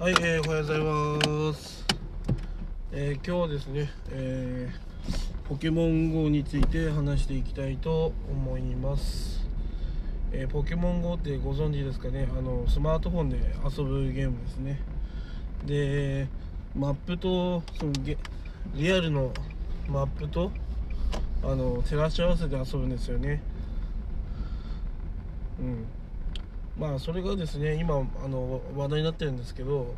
はい、えー、おはようございます。えー今日はですね、えーポケモン GO について話していきたいと思います。えーポケモン GO ってご存知ですかね？あの、スマートフォンで遊ぶゲームですね。で、マップと、そのゲリアルのマップと、あの、照らし合わせて遊ぶんですよね。うん。まあそれがですね今あの話題になってるんですけど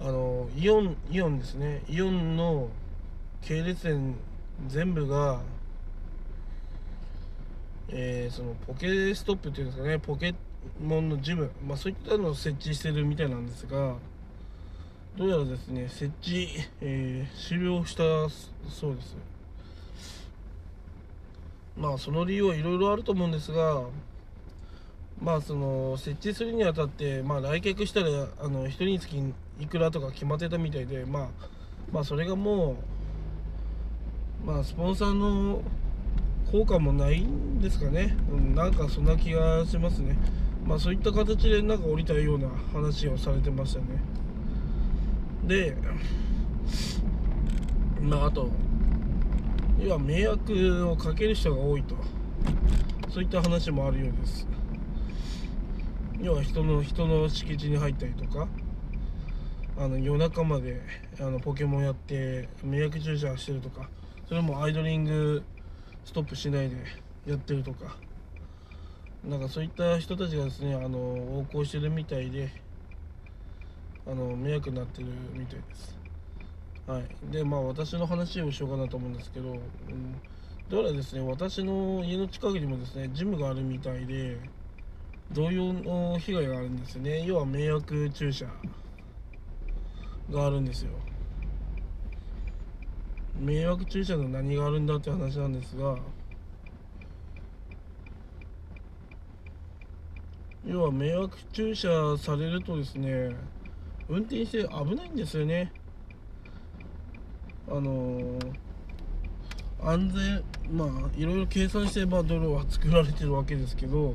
あのイオンイオンですね。イオンの系列店全部が、えーそのポケストップっていうんですかね。ポケモンのジム、まあ、そういったのを設置してるみたいなんですがどうやらですね設置、えー終了したそうです。まあその理由はいろいろあると思うんですがまあその設置するにあたって、まあ、来客したらあの1人につきいくらとか決まってたみたいで、まあ、まあそれがもう、まあ、スポンサーの効果もないんですかね、うん、なんかそんな気がしますね、まあ、そういった形でなんか降りたような話をされてましたね。でまああと要は迷惑をかける人が多いと。そういった話もあるようです。要は人の人の敷地に入ったりとかあの夜中まであのポケモンやって迷惑駐車してるとかそれもアイドリングストップしないでやってるとかなんかそういった人たちがですねあの横行してるみたいであの迷惑になってるみたいです。はい。でまあ私の話をしようかなと思うんですけど、うん、どうやらですね私の家の近くにもですねジムがあるみたいで同様の被害があるんですよね。要は迷惑駐車があるんですよ。迷惑駐車の何があるんだって話なんですが要は迷惑駐車されるとですね運転して危ないんですよね。あのー安全まあいろいろ計算してまあ道路は作られてるわけですけど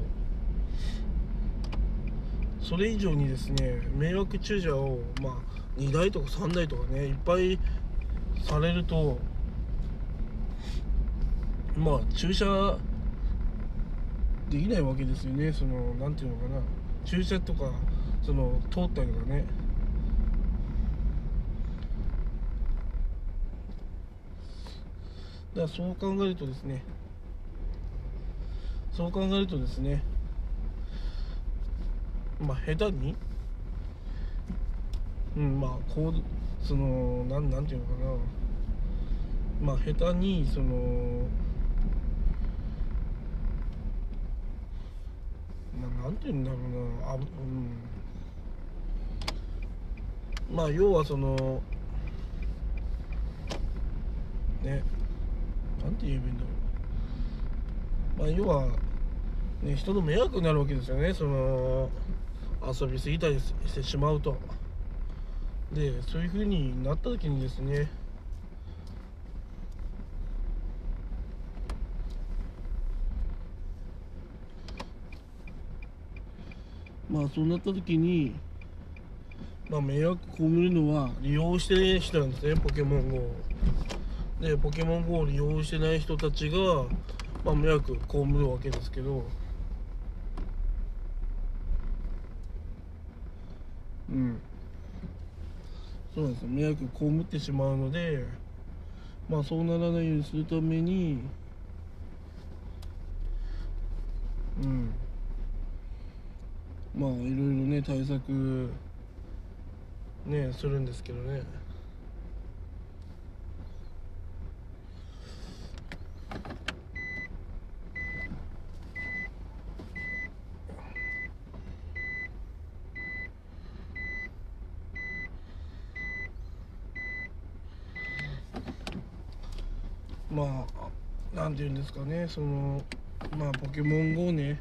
それ以上にですね迷惑駐車をまあ2台とか3台とかねいっぱいされるとまあ駐車できないわけですよね。そのなんていうのかな。駐車とかその通ったりとかね。だからそう考えるとですねそう考えるとですねまあ下手に？うんまあこうそのなんなんていうのかな。まあ下手にそのななんていうんだろうな。あうん。まあ要はそのねなんて言えばいいんだろう。まあ要はね人の迷惑になるわけですよね。その遊びすぎたりしてしまうと。でそういう風になった時にですねまあそうなった時にまあ迷惑被るのは利用してる人なんですねポケモン GO でポケモン GO を利用してない人たちが、まあ、迷惑被るわけですけど。うん。そうなんですよ。迷惑被ってしまうのでまあそうならないようにするためにうん。まあいろいろね対策ねするんですけどね。まあなんていうんですかねそのまあポケモン GO ね。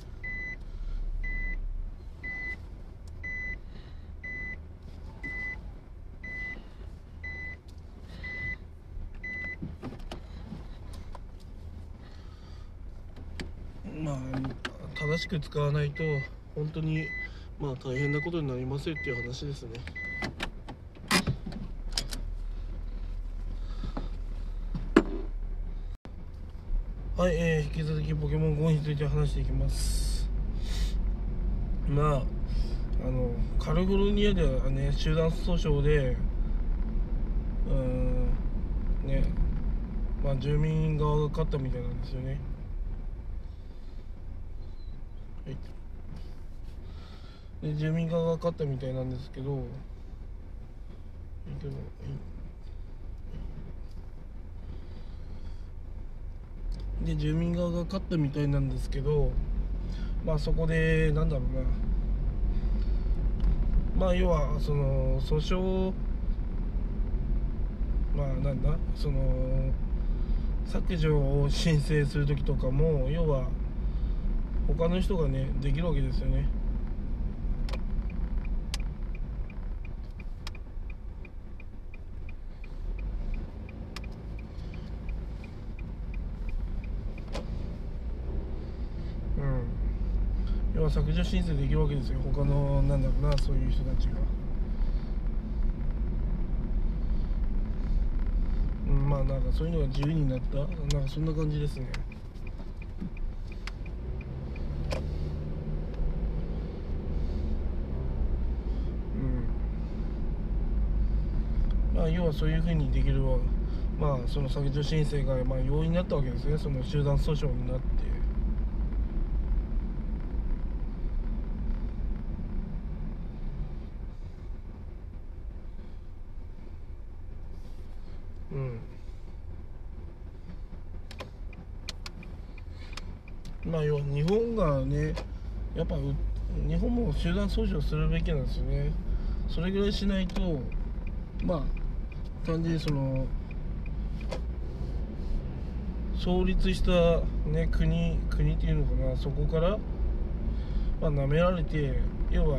まあ正しく使わないと本当にまあ大変なことになりますよっていう話ですね。はい、えー、引き続きポケモン GO について話していきます。まああのカリフォルニアではね集団訴訟でうんねまあ住民側が勝ったみたいなんですよね。はい。で住民側が勝ったみたいなんですけどいいけどいい。で住民側が勝ったみたいなんですけどまあそこでなんだろうな。まあ要はその訴訟まあなんだ？その削除を申請する時とかも要は他の人がねできるわけですよねうん要は削除申請できるわけですよ。他のなんだろうなそういう人たちが。うんまあなんかそういうのが自由になった。なんかそんな感じですね。うん。まあ要はそういうふうにできるまあその削除申請がまあ容易になったわけですね。その集団訴訟になってうんまあ要は日本がねやっぱう日本も集団訴訟するべきなんですよね。それぐらいしないとまあ単純にその創立した、ね、国国っていうのかな。そこから、まあ、舐められて要は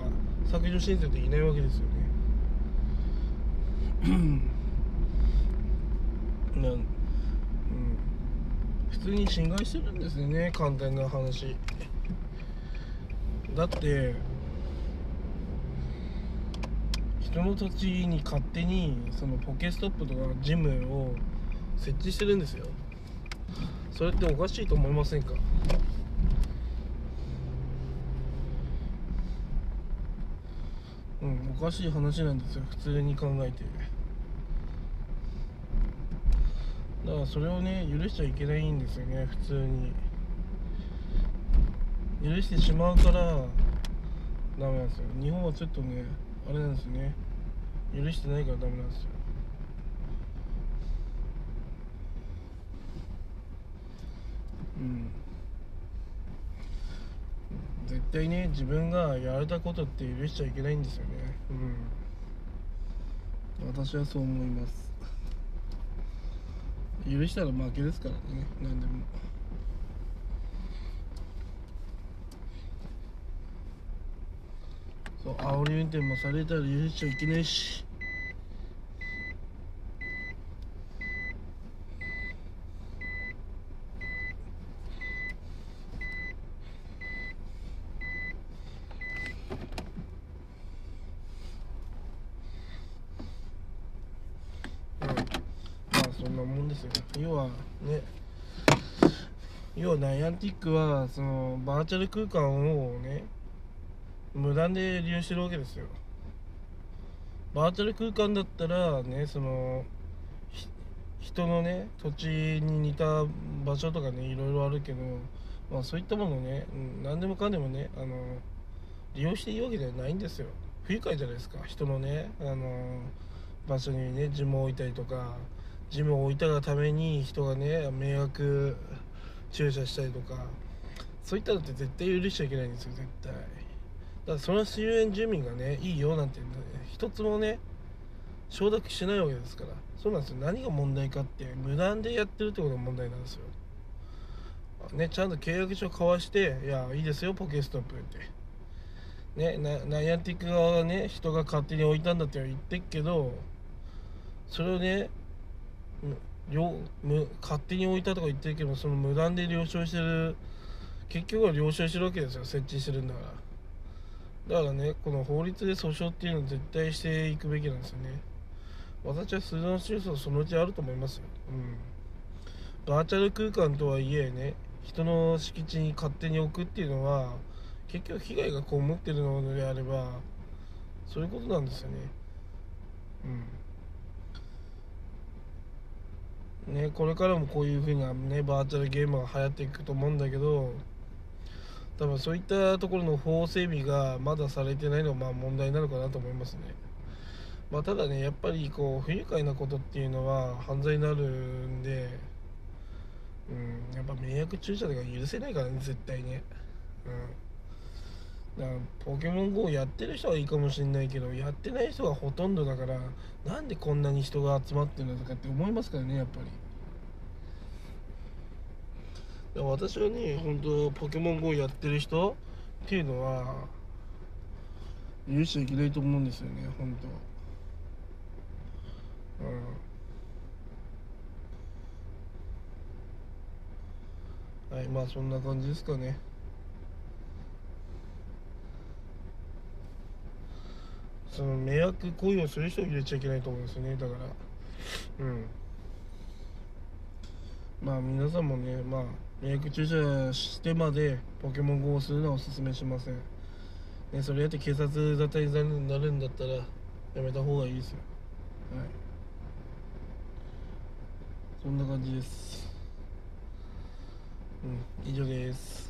削除申請できないわけですよね。なん、うん、普通に侵害してるんですよね簡単な話。だって人の土地に勝手にそのポケストップとかジムを設置してるんですよ。それっておかしいと思いませんか？うんおかしい話なんですよ普通に考えて。だからそれをね許しちゃいけないんですよね普通に。許してしまうからダメなんですよ。日本はちょっとねあれなんですよね。許してないからダメなんですよ。うん。絶対ね自分がやられたことって許しちゃいけないんですよね。うん。私はそう思います。許したら負けですからね。何でも。そう煽り運転もされたら許しちゃいけないしうんまあそんなもんですよ。要はね要はナイアンティックはそのバーチャル空間をね無断で利用してるわけですよ。バーチャル空間だったらねその人のね土地に似た場所とかねいろいろあるけどまあそういったものをね、何でもかんでもねあの利用していいわけではないんですよ。不愉快じゃないですか。人のねあの場所にねジムを置いたりとかジムを置いたがために人がね迷惑駐車したりとか。そういったのって絶対許しちゃいけないんですよ絶対。だからその周辺住民がねいいよなんてね。一つもね承諾しないわけですから。そうなんですよ。何が問題かって無断でやってるってことが問題なんですよ。ねちゃんと契約書交わしていやいいですよポケストップって。ねナナイアンティック側がね人が勝手に置いたんだって言ってっけどそれをね両無勝手に置いたとか言ってるけどその無断で了承してる結局は了承してるわけですよ。設置してるんだから。だからねこの法律で訴訟っていうのを絶対していくべきなんですよね。私は数の手術はそのうちあると思いますよ、うん、バーチャル空間とはいえね人の敷地に勝手に置くっていうのは結局被害が被ってるのであればそういうことなんですよね。うん。ねこれからもこういう風なねバーチャルゲームが流行っていくと思うんだけど多分そういったところの法整備がまだされてないのがま問題なのかなと思いますね。まあ、ただね、やっぱりこう不愉快なことっていうのは犯罪になるんで、うん、やっぱ迷惑駐車とか許せないからね、絶対ね。うん、だからポケモン GO やってる人はいいかもしれないけど、やってない人がほとんどだから、なんでこんなに人が集まってるのとかって思いますからね、やっぱり。私はね本当ポケモン GO やってる人っていうのは許しちゃいけないと思うんですよね本当。うん。はいまあそんな感じですかね。その迷惑行為をする人を入れちゃいけないと思うんですよね。だから。うん。まあ皆さんもねまあ迷惑駐車してまでポケモン GO をするのはおすすめしません、ね、それやって警察沙汰になるんだったらやめた方がいいですよ。はい。そんな感じです。うん以上です。